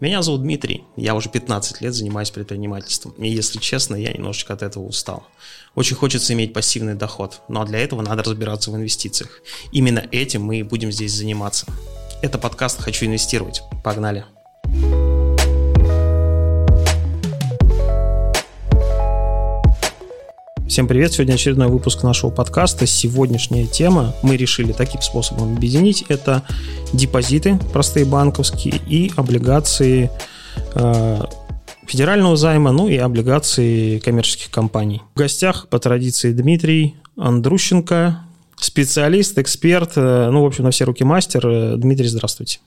Меня зовут Дмитрий, я уже 15 лет занимаюсь предпринимательством, и если честно, я немножечко от этого устал. Очень хочется иметь пассивный доход, но для этого надо разбираться в инвестициях. Именно этим мы и будем здесь заниматься. Это подкаст «Хочу инвестировать». Погнали! Всем привет! Сегодня очередной выпуск нашего подкаста. Сегодняшняя тема мы решили таким способом объединить. Это депозиты простые банковские и облигации э, федерального займа, ну и облигации коммерческих компаний. В гостях по традиции Дмитрий Андрущенко, специалист, эксперт, э, ну, в общем, на все руки мастер. Э, Дмитрий, здравствуйте.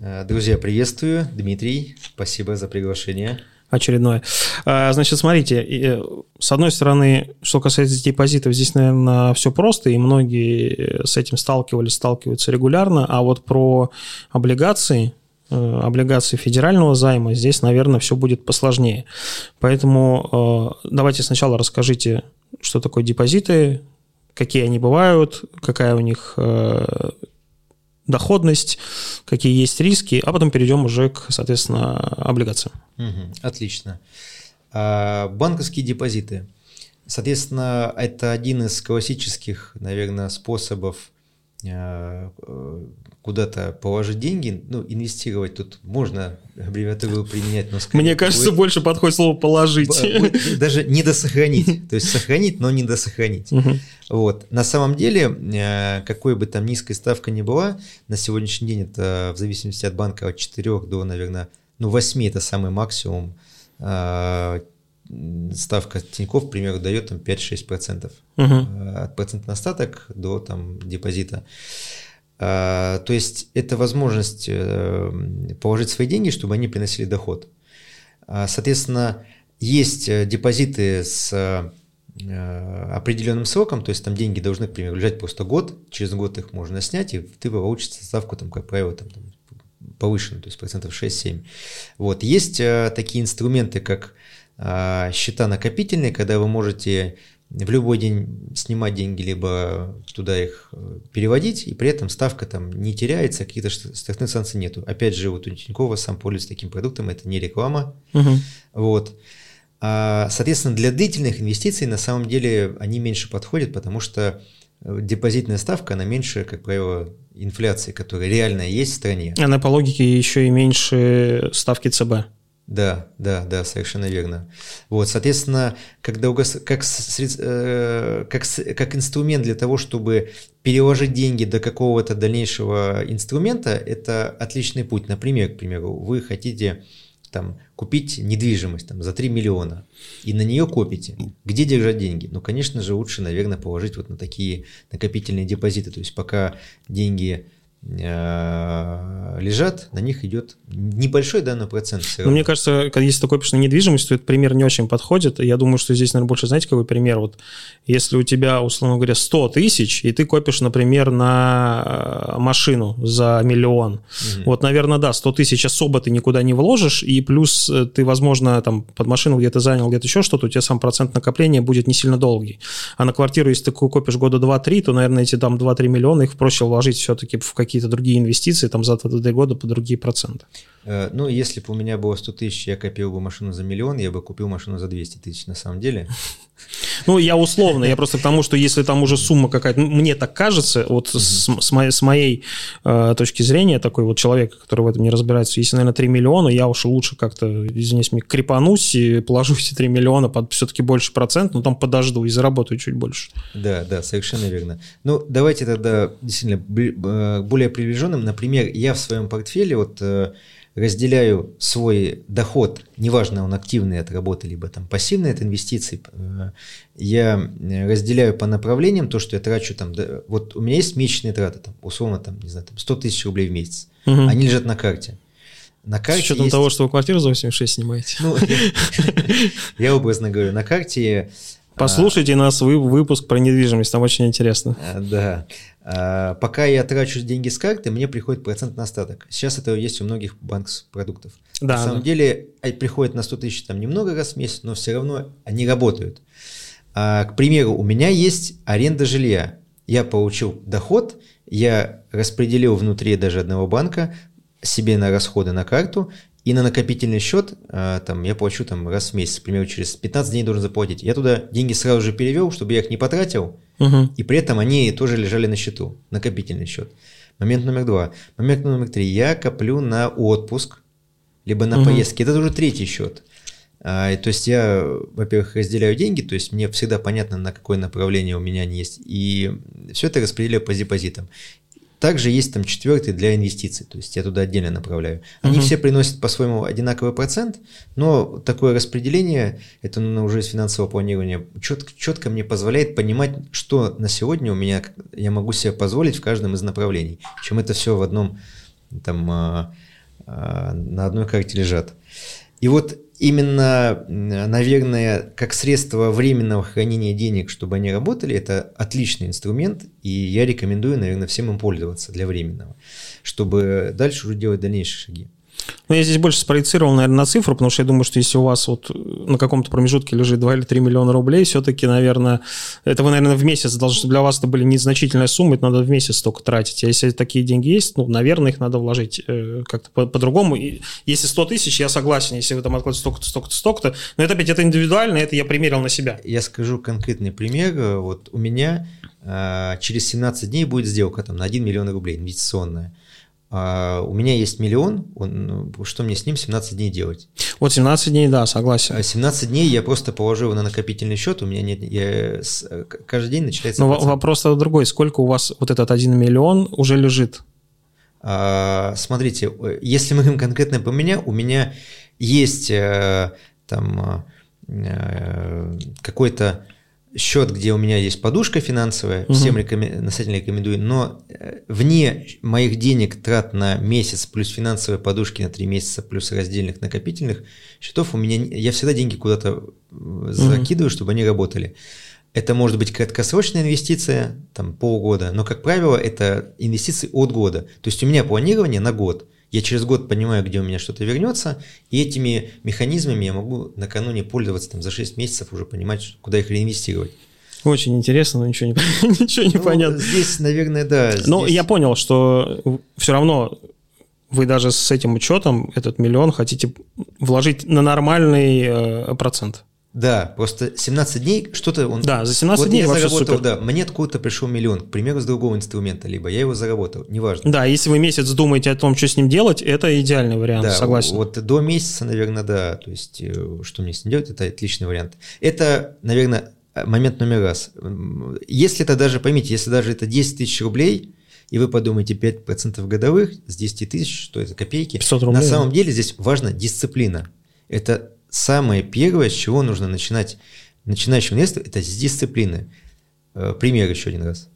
Э, друзья, приветствую. Дмитрий, спасибо за приглашение очередное. А, значит, смотрите, э, с одной стороны, что касается депозитов, здесь, наверное, все просто, и многие с этим сталкивались, сталкиваются регулярно, а вот про облигации, э, облигации федерального займа, здесь, наверное, все будет посложнее. Поэтому э, давайте сначала расскажите, что такое депозиты, какие они бывают, какая у них доходность, какие есть риски, а потом перейдем уже к, соответственно, облигациям. Угу, отлично. А, банковские депозиты. Соответственно, это один из классических, наверное, способов а, куда-то положить деньги, ну, инвестировать тут можно аббревиатуру применять, но скорее... Мне кажется, будет, больше подходит слово «положить». Даже недосохранить, то есть сохранить, но недосохранить. Угу. Вот. На самом деле, э, какой бы там низкой ставка ни была, на сегодняшний день это в зависимости от банка от 4 до, наверное, ну, 8 это самый максимум, ставка Тинькофф, к примеру, дает там 5-6%. Угу. От процента остаток до там депозита. А, то есть это возможность э, положить свои деньги, чтобы они приносили доход. А, соответственно, есть э, депозиты с э, определенным сроком, то есть там деньги должны, к примеру, лежать просто год, через год их можно снять, и ты получишь ставку, там, как правило, там, повышенную, то есть процентов 6-7. Вот. Есть такие инструменты, как а, счета накопительные, когда вы можете в любой день снимать деньги, либо туда их э, переводить, и при этом ставка там не теряется, каких-то штрафных санкций нету. Опять же, вот у Тинькова сам пользуется таким продуктом, это не реклама. Угу. Вот. А, соответственно, для длительных инвестиций на самом деле они меньше подходят, потому что э, депозитная ставка, она меньше, как правило, инфляции, которая реально есть в стране. Она по логике еще и меньше ставки ЦБ. Да, да, да, совершенно верно. Вот, соответственно, когда угас... как, э, как, как инструмент для того, чтобы переложить деньги до какого-то дальнейшего инструмента, это отличный путь. Например, к примеру, вы хотите там, купить недвижимость там, за 3 миллиона и на нее копите. Где держать деньги? Ну, конечно же, лучше, наверное, положить вот на такие накопительные депозиты. То есть пока деньги лежат, на них идет небольшой данный процент. Но мне кажется, когда если ты копишь на недвижимость, то этот пример не очень подходит. Я думаю, что здесь, наверное, больше, знаете, какой пример? Вот если у тебя, условно говоря, 100 тысяч, и ты копишь, например, на э, машину за миллион. Угу. Вот, наверное, да, 100 тысяч особо ты никуда не вложишь, и плюс э, ты, возможно, там под машину где-то занял, где-то еще что-то, у тебя сам процент накопления будет не сильно долгий. А на квартиру, если ты копишь года 2-3, то, наверное, эти там 2-3 миллиона, их проще вложить все-таки в какие какие-то другие инвестиции там за 2-3 года по другие проценты. Э, ну, если бы у меня было 100 тысяч, я копил бы машину за миллион, я бы купил машину за 200 тысяч на самом деле. Ну, я условно, я просто к тому, что если там уже сумма какая-то, мне так кажется, вот с, с моей, с моей э, точки зрения, такой вот человек, который в этом не разбирается, если, наверное, 3 миллиона, я уж лучше как-то, извините меня, крепанусь и положу эти 3 миллиона под все-таки больше процент, но там подожду и заработаю чуть больше. Да, да, совершенно верно. Ну, давайте тогда действительно э, более приближенным. Например, я в своем портфеле вот э, разделяю свой доход, неважно, он активный от работы, либо там пассивный от инвестиций, э, я разделяю по направлениям то, что я трачу там, вот у меня есть месячные траты, там, условно, там, не знаю, там 100 тысяч рублей в месяц, угу. они лежат на карте. На карте С учетом есть... того, что вы квартиру за 86 снимаете. Ну, я образно говорю, на карте Послушайте а, нас вы, выпуск про недвижимость, там очень интересно. А, да. А, пока я трачу деньги с карты, мне приходит процент на остаток. Сейчас это есть у многих банковских продуктов. Да, на самом да. деле приходит на 100 тысяч там немного раз в месяц, но все равно они работают. А, к примеру, у меня есть аренда жилья. Я получил доход, я распределил внутри даже одного банка себе на расходы на карту, и на накопительный счет э, там, я плачу там, раз в месяц, к примеру, через 15 дней должен заплатить. Я туда деньги сразу же перевел, чтобы я их не потратил, угу. и при этом они тоже лежали на счету, накопительный счет. Момент номер два. Момент номер три. Я коплю на отпуск, либо на угу. поездки. Это уже третий счет. А, то есть я, во-первых, разделяю деньги, то есть мне всегда понятно, на какое направление у меня они есть, и все это распределяю по депозитам. Также есть там четвертый для инвестиций, то есть я туда отдельно направляю. Они uh-huh. все приносят по-своему одинаковый процент, но такое распределение, это ну, уже из финансового планирования, четко, четко мне позволяет понимать, что на сегодня у меня я могу себе позволить в каждом из направлений, чем это все в одном там а, а, на одной карте лежат. И вот именно, наверное, как средство временного хранения денег, чтобы они работали, это отличный инструмент, и я рекомендую, наверное, всем им пользоваться для временного, чтобы дальше уже делать дальнейшие шаги. Ну, я здесь больше спроецировал, наверное, на цифру, потому что я думаю, что если у вас вот на каком-то промежутке лежит 2 или 3 миллиона рублей, все-таки, наверное, это вы, наверное, в месяц, должны для вас это были незначительные суммы, это надо в месяц столько тратить. А если такие деньги есть, ну, наверное, их надо вложить э, как-то по- по-другому. И если 100 тысяч, я согласен, если вы там откладываете столько-то, столько-то, столько-то, но это опять это индивидуально, это я примерил на себя. Я скажу конкретный пример. Вот у меня э, через 17 дней будет сделка там на 1 миллион рублей инвестиционная. А у меня есть миллион, он, что мне с ним 17 дней делать? Вот 17 дней, да, согласен. 17 а дней я просто положил на накопительный счет, у меня нет, я, каждый день начинается Но процент. вопрос другой, сколько у вас вот этот 1 миллион уже лежит? А, смотрите, если мы говорим конкретно по меня, у меня есть э, там э, какой-то счет, где у меня есть подушка финансовая, угу. всем рекомен... настоятельно рекомендую, но э, вне моих денег трат на месяц плюс финансовые подушки на три месяца плюс раздельных накопительных счетов у меня я всегда деньги куда-то э, закидываю, угу. чтобы они работали. Это может быть краткосрочная инвестиция, там полгода, но, как правило, это инвестиции от года. То есть у меня планирование на год. Я через год понимаю, где у меня что-то вернется, и этими механизмами я могу накануне пользоваться там, за 6 месяцев, уже понимать, куда их реинвестировать. Очень интересно, но ничего не, ничего не ну, понятно. Здесь, наверное, да. Здесь... Но я понял, что все равно вы даже с этим учетом этот миллион хотите вложить на нормальный э, процент. Да, просто 17 дней что-то он... Да, за 17 вот дней я вообще заработал, супер. да, мне откуда-то пришел миллион, к примеру, с другого инструмента, либо я его заработал, неважно. Да, если вы месяц думаете о том, что с ним делать, это идеальный вариант, да, согласен. вот до месяца, наверное, да, то есть э, что мне с ним делать, это отличный вариант. Это, наверное, момент номер раз. Если это даже, поймите, если даже это 10 тысяч рублей, и вы подумаете 5% годовых с 10 тысяч, что это копейки, 500 рублей, на самом деле здесь важна дисциплина. Это самое первое, с чего нужно начинать начинающему инвестору, это с дисциплины. Э, пример еще один раз.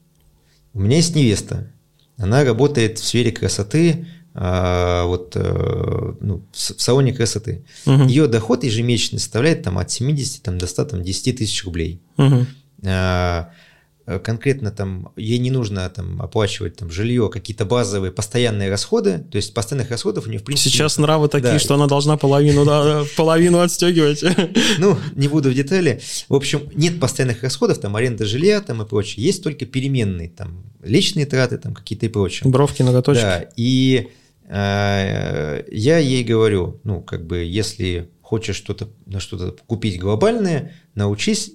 У меня есть невеста. Она работает в сфере красоты, а, вот, э, ну, в салоне красоты. Угу. Ее доход ежемесячный составляет там, от 70 там, до 100, там, 10 тысяч рублей. Угу. Э, конкретно там ей не нужно там оплачивать там жилье, какие-то базовые постоянные расходы, то есть постоянных расходов у нее в принципе... Сейчас нравы такие, да. что она должна половину, да, половину отстегивать. Ну, не буду в детали. В общем, нет постоянных расходов, там аренда жилья там и прочее. Есть только переменные, там личные траты, там какие-то и прочее. Бровки, ноготочки. Да, и э, я ей говорю, ну, как бы, если хочешь что-то на что-то купить глобальное, научись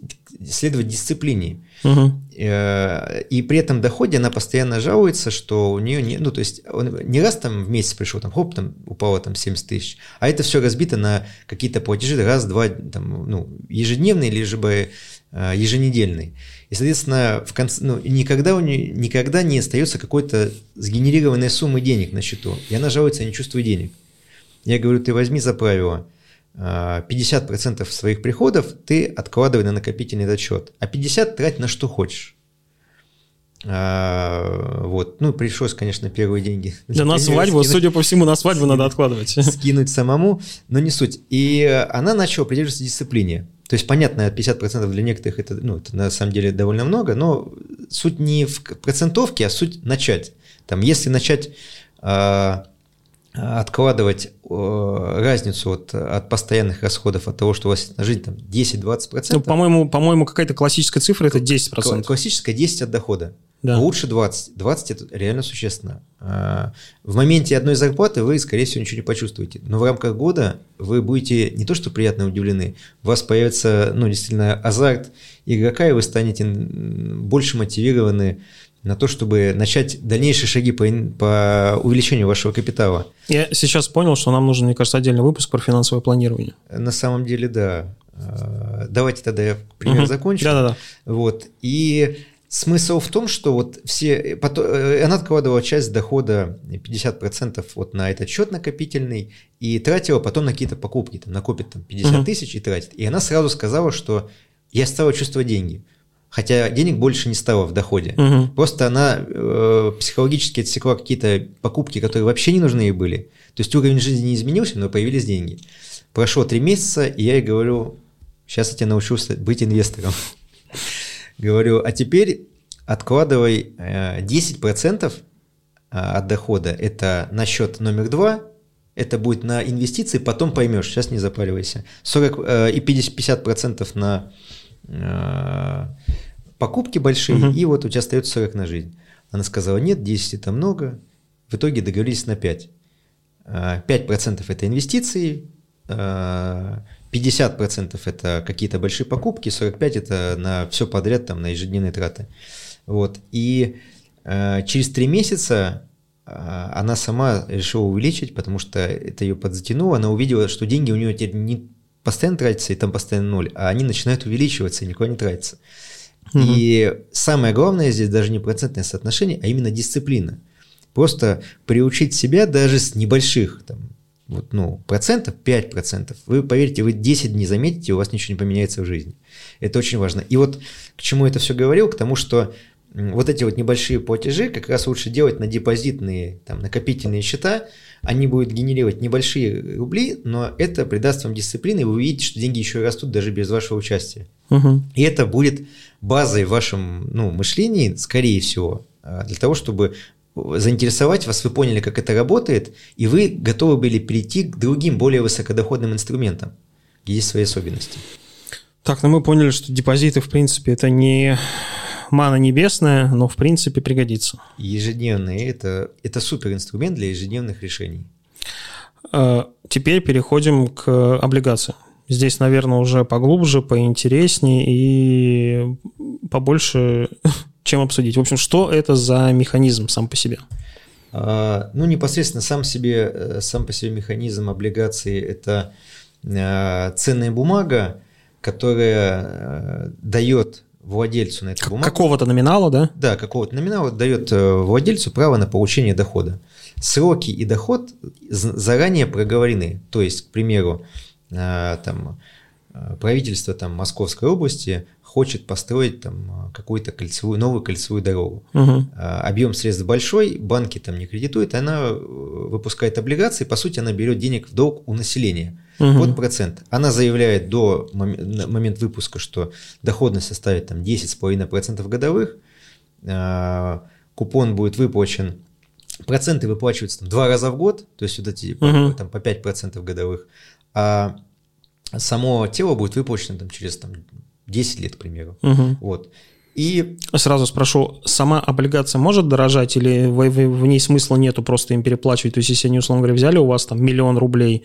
следовать дисциплине. Угу. И при этом доходе она постоянно жалуется, что у нее не, ну то есть он не раз там в месяц пришел, там хоп, там упало там 70 тысяч, а это все разбито на какие-то платежи раз, два, там, ну, ежедневные бы э, еженедельные. И, соответственно, в конце, ну, никогда у нее никогда не остается какой-то сгенерированной суммы денег на счету. И она жалуется, я не чувствую денег. Я говорю, ты возьми за правило, 50% а, своих приходов ты откладывай на накопительный счет, а 50% трать на что хочешь. А, вот, ну, пришлось, конечно, первые деньги. Да на свадьбу, скинуть, судя по всему, на свадьбу скинуть, надо откладывать. Скинуть самому, но не суть. И она начала придерживаться дисциплине. То есть, понятно, 50% для некоторых это, ну, это на самом деле довольно много, но суть не в процентовке, а суть начать. Там, если начать а, откладывать разницу от, от постоянных расходов, от того, что у вас на жизнь там 10-20%. Ну, по-моему, по-моему, какая-то классическая цифра – это 10%. Классическая 10 от дохода. Да. Лучше 20. 20 это реально существенно. А, в моменте одной зарплаты вы, скорее всего, ничего не почувствуете. Но в рамках года вы будете не то что приятно удивлены, у вас появится ну, действительно азарт игрока, и вы станете больше мотивированы на то, чтобы начать дальнейшие шаги по, по увеличению вашего капитала. Я сейчас понял, что нам нужен, мне кажется, отдельный выпуск про финансовое планирование. На самом деле, да. А, давайте тогда я пример угу. закончу. Да-да-да. Вот. И смысл в том, что вот все... Э, она откладывала часть дохода 50% вот на этот счет накопительный и тратила потом на какие-то покупки. Там накопит там, 50 угу. тысяч и тратит. И она сразу сказала, что я стала чувствовать деньги хотя денег больше не стало в доходе. Угу. Просто она э, психологически отсекла какие-то покупки, которые вообще не нужны ей были. То есть уровень жизни не изменился, но появились деньги. Прошло три месяца, и я ей говорю, сейчас я тебя научился быть инвестором. Говорю, а теперь откладывай 10% э, а, от дохода. Это на счет номер два, это будет на инвестиции, потом поймешь, сейчас не запаривайся. 40 э, и 50%, 50 на покупки большие, угу. и вот у тебя остается 40 на жизнь. Она сказала, нет, 10 это много. В итоге договорились на 5. 5% а, это инвестиции, 50% а, это какие-то большие покупки, 45% это на все подряд, там, на ежедневные траты. Вот. И а, через 3 месяца она сама решила увеличить, потому что это ее подзатянуло. Она увидела, что деньги у нее теперь не постоянно тратятся, и там постоянно ноль, а они начинают увеличиваться, и никуда не тратятся. Угу. И самое главное здесь даже не процентное соотношение, а именно дисциплина. Просто приучить себя даже с небольших там, вот, ну, процентов, 5 процентов, вы поверьте, вы 10 не заметите, у вас ничего не поменяется в жизни. Это очень важно. И вот к чему это все говорил? К тому, что вот эти вот небольшие платежи как раз лучше делать на депозитные, там, накопительные счета, они будут генерировать небольшие рубли, но это придаст вам дисциплины, и вы увидите, что деньги еще растут даже без вашего участия. Угу. И это будет базой в вашем ну, мышлении, скорее всего, а, для того, чтобы заинтересовать вас, вы поняли, как это работает, и вы готовы были перейти к другим, более высокодоходным инструментам, где есть свои особенности. Так, ну мы поняли, что депозиты, в принципе, это не мана небесная, но в принципе пригодится. Ежедневные это, это супер инструмент для ежедневных решений. А, теперь переходим к облигациям. Здесь, наверное, уже поглубже, поинтереснее и побольше чем обсудить. В общем, что это за механизм сам по себе? А, ну, непосредственно сам, себе, э, сам по себе механизм облигации – это э, ценная бумага, которая э, дает владельцу на эту бумагу. Какого-то номинала, да? Да, какого-то номинала дает владельцу право на получение дохода. Сроки и доход заранее проговорены. То есть, к примеру, Э, там, э, правительство там, Московской области хочет построить там какую-то кольцевую, новую кольцевую дорогу. Угу. Объем средств большой, банки там не кредитуют, она выпускает облигации, по сути, она берет денег в долг у населения угу. под процент. Она заявляет до момента выпуска, что доходность составит там 10,5% годовых, купон будет выплачен, проценты выплачиваются там, два раза в год, то есть вот эти угу. там, по 5% годовых, а само тело будет выплачено там, через там, 10 лет, к примеру. Угу. Вот. И... Сразу спрошу, сама облигация может дорожать или в, в, в ней смысла нету просто им переплачивать? То есть, если они, условно говоря, взяли у вас там миллион рублей,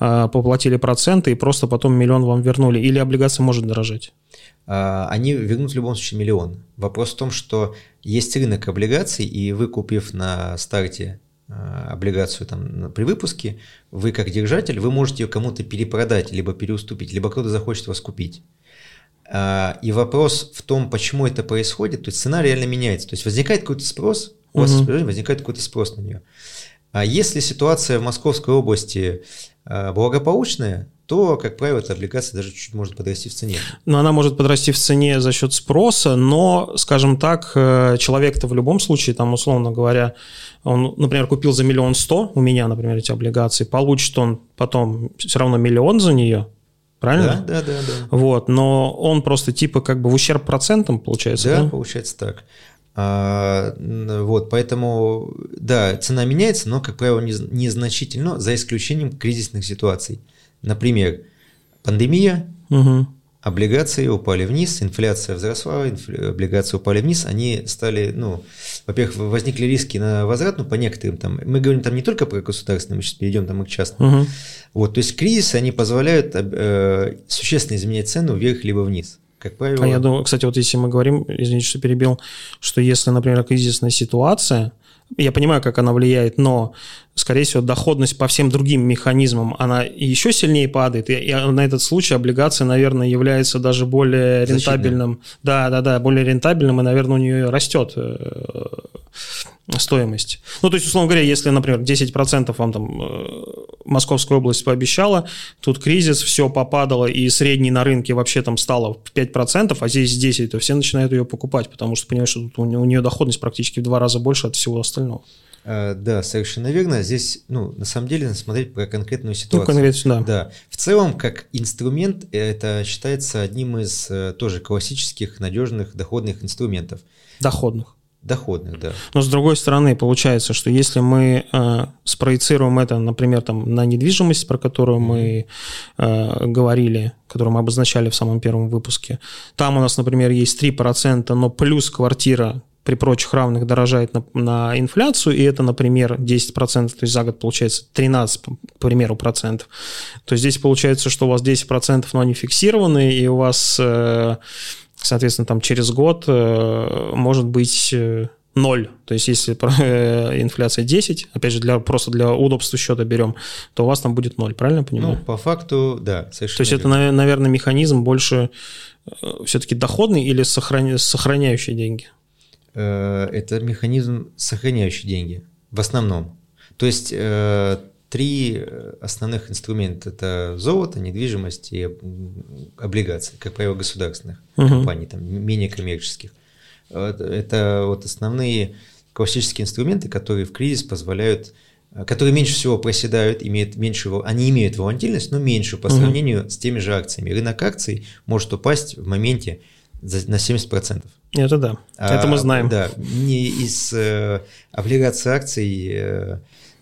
э, поплатили проценты и просто потом миллион вам вернули, или облигация может дорожать? Э, они вернут в любом случае миллион. Вопрос в том, что есть рынок облигаций, и вы, купив на старте Э, облигацию там при выпуске, вы как держатель, вы можете ее кому-то перепродать, либо переуступить, либо кто-то захочет вас купить. Э, и вопрос в том, почему это происходит, то есть цена реально меняется. То есть возникает какой-то спрос, у вас угу. возникает какой-то спрос на нее. А если ситуация в Московской области э, благополучная, то, как правило, эта облигация даже чуть-чуть может подрасти в цене. Но она может подрасти в цене за счет спроса, но, скажем так, э, человек-то в любом случае, там, условно говоря, он, например, купил за миллион сто у меня, например, эти облигации, получит он потом все равно миллион за нее, правильно? Да, да, да, да. Вот, но он просто типа как бы в ущерб процентам, получается, да? Да, получается так. А, вот, поэтому, да, цена меняется, но, как правило, незначительно, за исключением кризисных ситуаций. Например, пандемия, угу. Облигации упали вниз, инфляция возросла, облигации упали вниз, они стали, ну, во-первых, возникли риски на возврат, ну, по некоторым там, мы говорим там не только про государственные, мы сейчас перейдем там и к частным. Угу. Вот, то есть кризисы, они позволяют э, существенно изменять цену вверх либо вниз. Как правило. А я думаю, кстати, вот если мы говорим, извините, что перебил, что если, например, кризисная ситуация, я понимаю, как она влияет, но, скорее всего, доходность по всем другим механизмам, она еще сильнее падает. И на этот случай облигация, наверное, является даже более рентабельным. Да, да, да, более рентабельным, и, наверное, у нее растет э, стоимость. Ну, то есть, условно говоря, если, например, 10% вам там э, Московская область пообещала, тут кризис, все попадало, и средний на рынке вообще там стало 5%, а здесь 10%, то все начинают ее покупать, потому что понимают, что тут у нее доходность практически в два раза больше от всего остального. А, да, совершенно верно. Здесь, ну, на самом деле, надо смотреть про конкретную ситуацию. Ну, конкретно, да. Да. В целом, как инструмент, это считается одним из э, тоже классических, надежных, доходных инструментов. Доходных. Доходных, да. Но с другой стороны, получается, что если мы э, спроецируем это, например, там, на недвижимость, про которую мы э, говорили, которую мы обозначали в самом первом выпуске, там у нас, например, есть 3%, но плюс квартира при прочих равных дорожает на, на инфляцию, и это, например, 10%, то есть за год получается 13, к примеру, процентов, то здесь получается, что у вас 10%, но они фиксированы, и у вас э, Соответственно, там через год э, может быть э, ноль. То есть, если э, инфляция 10, опять же, для, просто для удобства счета берем, то у вас там будет ноль, правильно я понимаю? Ну, по факту, да, совершенно То есть, верно. это, наверное, механизм больше все-таки доходный или сохраня... сохраняющий деньги? Это механизм, сохраняющий деньги, в основном. То есть, три э, основных инструмента. Это золото, недвижимость и облигации, как правило, государственных угу. компаний, там, менее коммерческих. Это вот основные классические инструменты, которые в кризис позволяют э, которые меньше всего проседают, имеют меньше, они имеют волатильность, но меньше по сравнению угу. с теми же акциями. Рынок акций может упасть в моменте на 70%. Это да, а, это мы знаем. Да, не из э, облигаций акций э,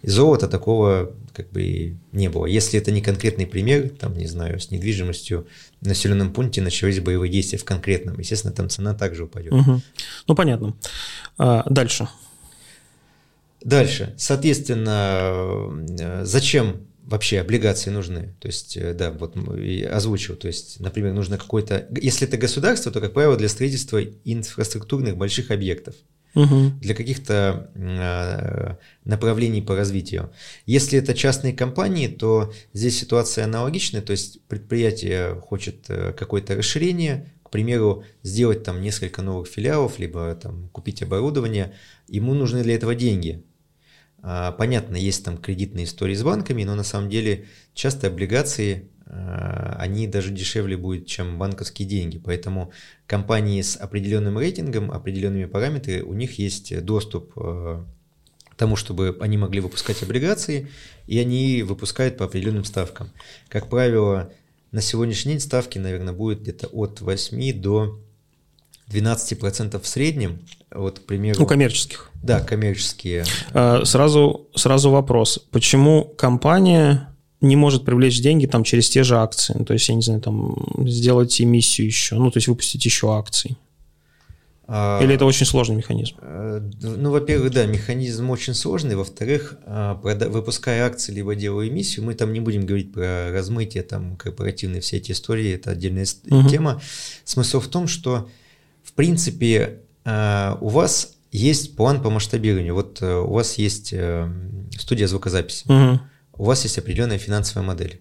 и золота такого как бы не было. Если это не конкретный пример, там, не знаю, с недвижимостью в населенном пункте начались боевые действия в конкретном, естественно, там цена также упадет. Угу. Ну, понятно. А, дальше. Дальше. Соответственно, э, зачем вообще облигации нужны. То есть, э, да, вот озвучил, то есть, например, нужно какой-то... Если это государство, то, как правило, для строительства инфраструктурных больших объектов угу. для каких-то э, направлений по развитию. Если это частные компании, то здесь ситуация аналогичная, то есть предприятие хочет э, какое-то расширение, к примеру, сделать там несколько новых филиалов, либо там купить оборудование, ему нужны для этого деньги. А, понятно, есть там кредитные истории с банками, но на самом деле часто облигации Э, они даже дешевле будут, чем банковские деньги. Поэтому компании с определенным рейтингом, определенными параметрами, у них есть доступ э, к тому, чтобы они могли выпускать облигации, и они выпускают по определенным ставкам. Как правило, на сегодняшний день ставки, наверное, будут где-то от 8 до 12% в среднем. Вот, к примеру... Ну, коммерческих. Да, коммерческие. Э, сразу, сразу вопрос. Почему компания не может привлечь деньги там через те же акции. Ну, то есть, я не знаю, там сделать эмиссию еще, ну, то есть выпустить еще акций. А, Или это очень сложный механизм? Э, ну, во-первых, да, механизм очень сложный. Во-вторых, а, выпуская акции либо делая эмиссию, мы там не будем говорить про размытие, там, корпоративные все эти истории, это отдельная угу. тема. Смысл в том, что, в принципе, а, у вас есть план по масштабированию. Вот э, у вас есть э, студия звукозаписи. Угу у вас есть определенная финансовая модель.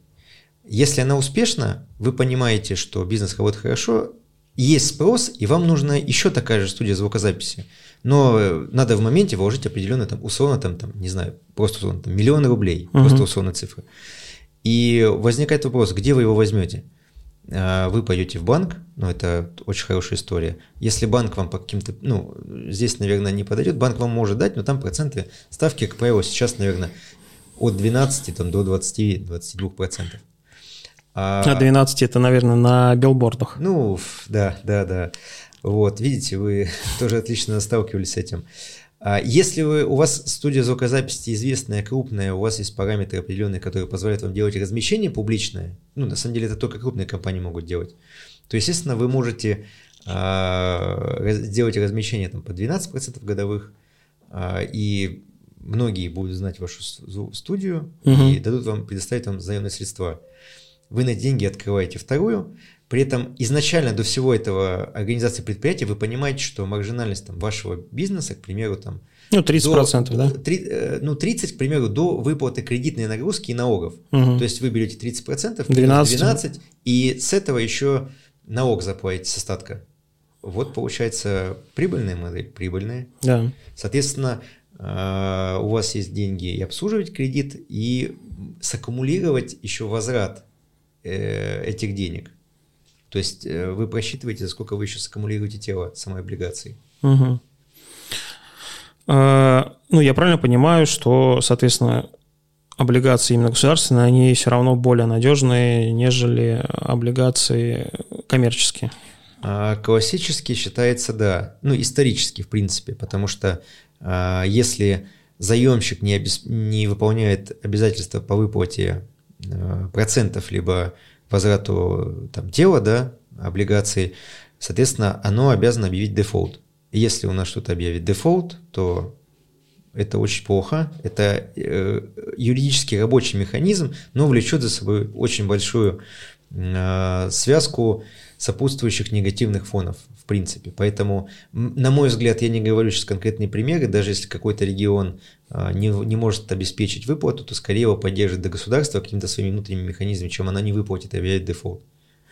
Если она успешна, вы понимаете, что бизнес работает хорошо, есть спрос, и вам нужна еще такая же студия звукозаписи. Но э, надо в моменте вложить определенную, там, условно, там, там, не знаю, просто условно, там, миллион рублей, uh-huh. просто условно цифры. И возникает вопрос, где вы его возьмете? А, вы пойдете в банк, ну, это очень хорошая история. Если банк вам по каким-то, ну, здесь, наверное, не подойдет, банк вам может дать, но там проценты, ставки, как правило, сейчас, наверное, от 12 там, до 20-22%. А, а 12 это, наверное, на билбордах. Ну, да, да, да. Вот, видите, вы тоже отлично сталкивались с этим. А если вы, у вас студия звукозаписи известная, крупная, у вас есть параметры определенные, которые позволяют вам делать размещение публичное, ну, на самом деле, это только крупные компании могут делать, то, естественно, вы можете э, сделать размещение там, по 12% годовых, э, и многие будут знать вашу студию угу. и дадут вам, предоставить вам заемные средства. Вы на деньги открываете вторую, при этом изначально до всего этого организации предприятия вы понимаете, что маржинальность там, вашего бизнеса, к примеру, там, ну, 30%, до, да? 3, э, ну, 30, к примеру, до выплаты кредитной нагрузки и налогов. Угу. То есть вы берете 30%, 12. 12, и с этого еще налог заплатите с остатка. Вот получается прибыльная модель, прибыльная. Да. Соответственно, э, у вас есть деньги и обслуживать кредит, и саккумулировать еще возврат э, этих денег. То есть э, вы просчитываете, сколько вы еще саккумулируете тело самой облигации. Угу. А, ну, я правильно понимаю, что, соответственно, облигации именно государственные, они все равно более надежные, нежели облигации коммерческие. А, классически считается, да. Ну, исторически, в принципе, потому что а, если заемщик не, обесп... не выполняет обязательства по выплате а, процентов, либо возврату там, тела, да, облигаций, соответственно, оно обязано объявить дефолт. Если у нас что-то объявит дефолт, то это очень плохо. Это э, юридически рабочий механизм, но влечет за собой очень большую связку сопутствующих негативных фонов, в принципе. Поэтому, на мой взгляд, я не говорю сейчас конкретные примеры, даже если какой-то регион а, не, не может обеспечить выплату, то скорее его поддержит до государства каким-то своими внутренними механизмами, чем она не выплатит и объявит дефолт.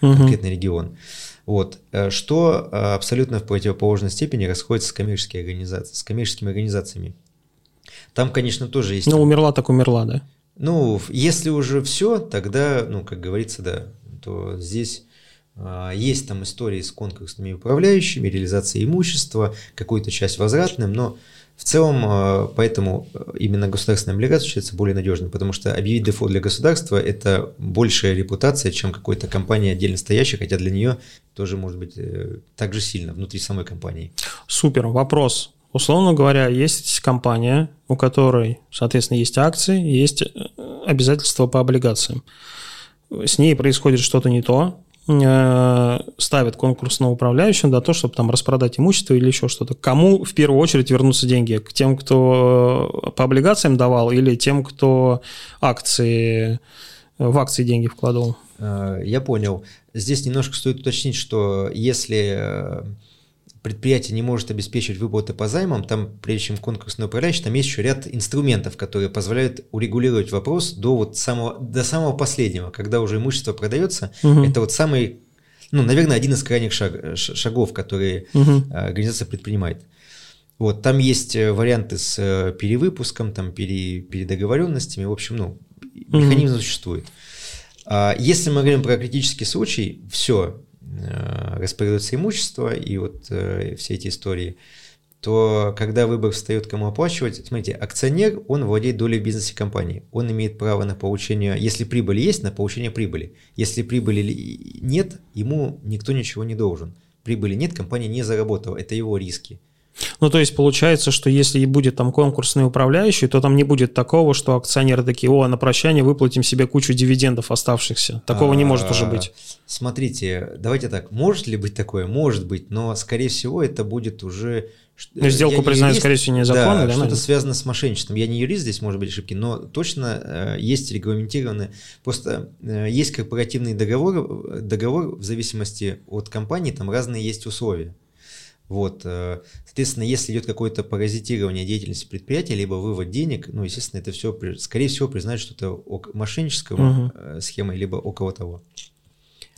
Угу. Конкретный регион. Вот. Э, что а, абсолютно в противоположной степени расходится с коммерческими организациями. С коммерческими организациями. Там, конечно, тоже есть... Ну, умерла так умерла, да? Ну, если уже все, тогда, ну, как говорится, да, то здесь а, есть там истории с конкурсными управляющими, реализацией имущества, какую-то часть возвратным, но в целом, а, поэтому именно государственная облигация считается более надежной, потому что объявить дефолт для государства – это большая репутация, чем какой-то компания отдельно стоящая, хотя для нее тоже может быть э, так же сильно внутри самой компании. Супер. Вопрос. Условно говоря, есть компания, у которой, соответственно, есть акции, есть э, обязательства по облигациям. С ней происходит что-то не то, Э, ставят конкурс на управляющего, да, то, чтобы там распродать имущество или еще что-то. Кому в первую очередь вернутся деньги? К тем, кто э, по облигациям давал или тем, кто акции, в акции деньги вкладывал? Э, я понял. Здесь немножко стоит уточнить, что если предприятие не может обеспечивать выплаты по займам, там, прежде чем конкурсный управляющий, там есть еще ряд инструментов, которые позволяют урегулировать вопрос до вот самого, до самого последнего, когда уже имущество продается. Угу. Это вот самый, ну, наверное, один из крайних шаг, шагов, которые угу. организация предпринимает. Вот, там есть э, варианты с э, перевыпуском, там, пере, передоговоренностями, в общем, ну, механизм угу. существует. А если мы говорим про критический случай, все, Распорядиться имущество и вот э, все эти истории, то когда выбор встает, кому оплачивать, смотрите, акционер, он владеет долей в бизнесе компании. Он имеет право на получение, если прибыль есть, на получение прибыли. Если прибыли нет, ему никто ничего не должен. Прибыли нет, компания не заработала, это его риски. Ну, то есть получается, что если и будет там конкурсный управляющий, то там не будет такого, что акционеры такие, о, на прощание выплатим себе кучу дивидендов оставшихся. Такого не может уже быть. Смотрите, давайте так, может ли быть такое? Может быть, но, скорее всего, это будет уже... Ну, сделку я признают, скорее всего, незаконной, да? да что-то связано с мошенничеством. Я не юрист, здесь может быть ошибки, но точно э, есть регламентированные... Просто э, есть корпоративный договор, договор в зависимости от компании, там разные есть условия. Вот, э, соответственно, если идет какое-то паразитирование деятельности предприятия, либо вывод денег, ну, естественно, это все, скорее всего, признают что-то мошеннического угу. схемой, либо около того.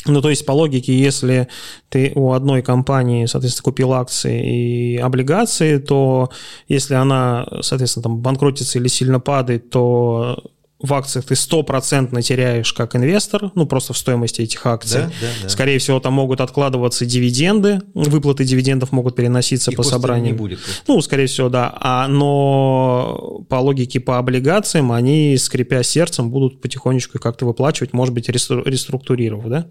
Ну, то есть, по логике, если ты у одной компании, соответственно, купил акции и облигации, то если она, соответственно, там банкротится или сильно падает, то в акциях ты стопроцентно теряешь как инвестор, ну, просто в стоимости этих акций. Да, да, да. Скорее всего, там могут откладываться дивиденды, выплаты дивидендов могут переноситься Их по собранию. не будет. Ну, скорее всего, да. А, но по логике по облигациям они, скрипя сердцем, будут потихонечку как-то выплачивать, может быть, реструктурировав, да?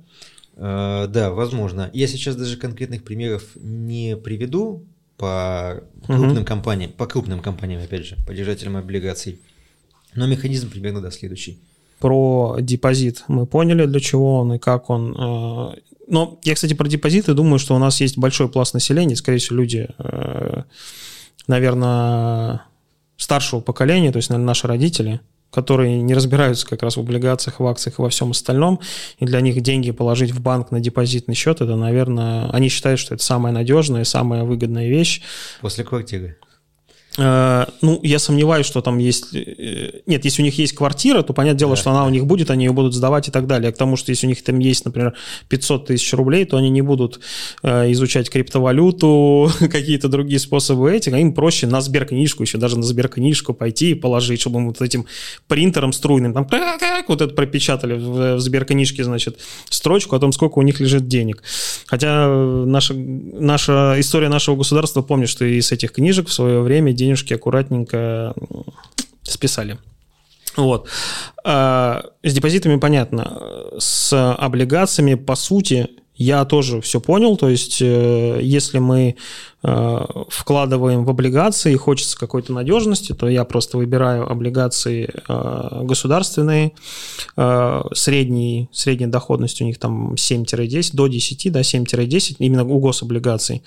Uh, да, возможно. Я сейчас даже конкретных примеров не приведу, по крупным угу. компаниям, по крупным компаниям, опять же, по держателям облигаций. Но механизм примерно, да, следующий. Про депозит мы поняли, для чего он и как он. Э, но я, кстати, про депозиты думаю, что у нас есть большой пласт населения, скорее всего, люди, э, наверное, старшего поколения, то есть, наверное, наши родители, которые не разбираются как раз в облигациях, в акциях и во всем остальном, и для них деньги положить в банк на депозитный счет, это, наверное, они считают, что это самая надежная, самая выгодная вещь. После квартиры. Э, ну, я сомневаюсь, что там есть... Э, нет, если у них есть квартира, то понятное дело, да. что она у них будет, они ее будут сдавать и так далее. К тому, что если у них там есть, например, 500 тысяч рублей, то они не будут э, изучать криптовалюту, какие-то другие способы этих, а им проще на сберкнижку, еще даже на сберкнижку пойти и положить, чтобы им вот этим принтером струйным там вот это пропечатали в, сберкнижке, значит, строчку о том, сколько у них лежит денег. Хотя наша, наша история нашего государства, помню, что из этих книжек в свое время денежки аккуратненько списали. Вот. А, с депозитами понятно. С облигациями, по сути, я тоже все понял. То есть, э, если мы Э, вкладываем в облигации и хочется какой-то надежности, то я просто выбираю облигации э, государственные, средний, средняя доходность у них там 7-10, до 10, да, 7-10, именно у гособлигаций.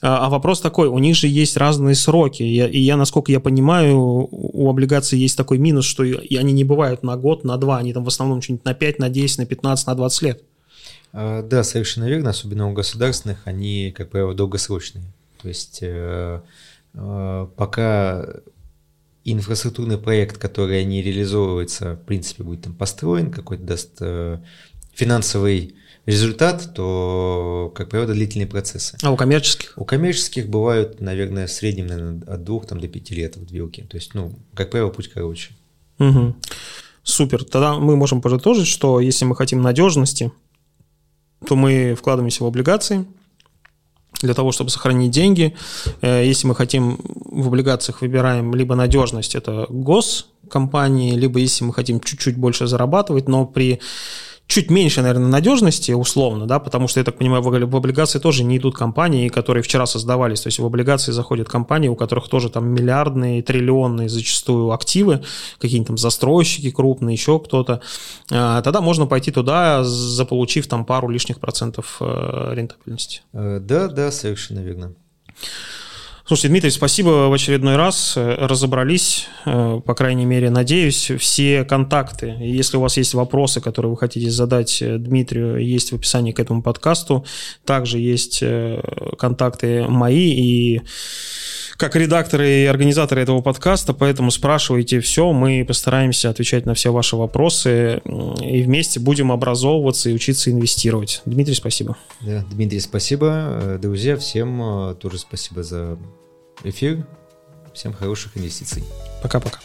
А вопрос такой, у них же есть разные сроки, и я, насколько я понимаю, у облигаций есть такой минус, что они не бывают на год, на два, они там в основном что-нибудь на 5, на 10, на 15, на 20 лет. Да, совершенно верно, особенно у государственных, они, как правило, долгосрочные. То есть э, э, пока инфраструктурный проект, который не реализовывается, в принципе, будет там построен, какой-то даст э, финансовый результат, то, как правило, длительные процессы. А у коммерческих? У коммерческих бывают, наверное, в среднем наверное, от двух там, до пяти лет в вилки. То есть, ну, как правило, путь короче. Угу. Супер. Тогда мы можем подытожить, что если мы хотим надежности, то мы вкладываемся в облигации – для того, чтобы сохранить деньги. Э, если мы хотим в облигациях выбираем либо надежность, это госкомпании, либо если мы хотим чуть-чуть больше зарабатывать, но при чуть меньше, наверное, надежности, условно, да, потому что, я так понимаю, в облигации тоже не идут компании, которые вчера создавались, то есть в облигации заходят компании, у которых тоже там миллиардные, триллионные зачастую активы, какие-нибудь там застройщики крупные, еще кто-то, а, тогда можно пойти туда, заполучив там пару лишних процентов э, рентабельности. Э, да, да, совершенно верно. Слушайте, Дмитрий, спасибо в очередной раз. Э, разобрались, э, по крайней мере, надеюсь, все контакты. Если у вас есть вопросы, которые вы хотите задать э, Дмитрию, есть в описании к этому подкасту. Также есть контакты мои и как редакторы и организаторы этого подкаста, поэтому спрашивайте все, мы постараемся отвечать на все ваши вопросы и вместе будем образовываться и учиться инвестировать. Дмитрий, спасибо. Да, Дмитрий, спасибо. Друзья, всем тоже спасибо за эфир. Всем хороших инвестиций. Пока-пока.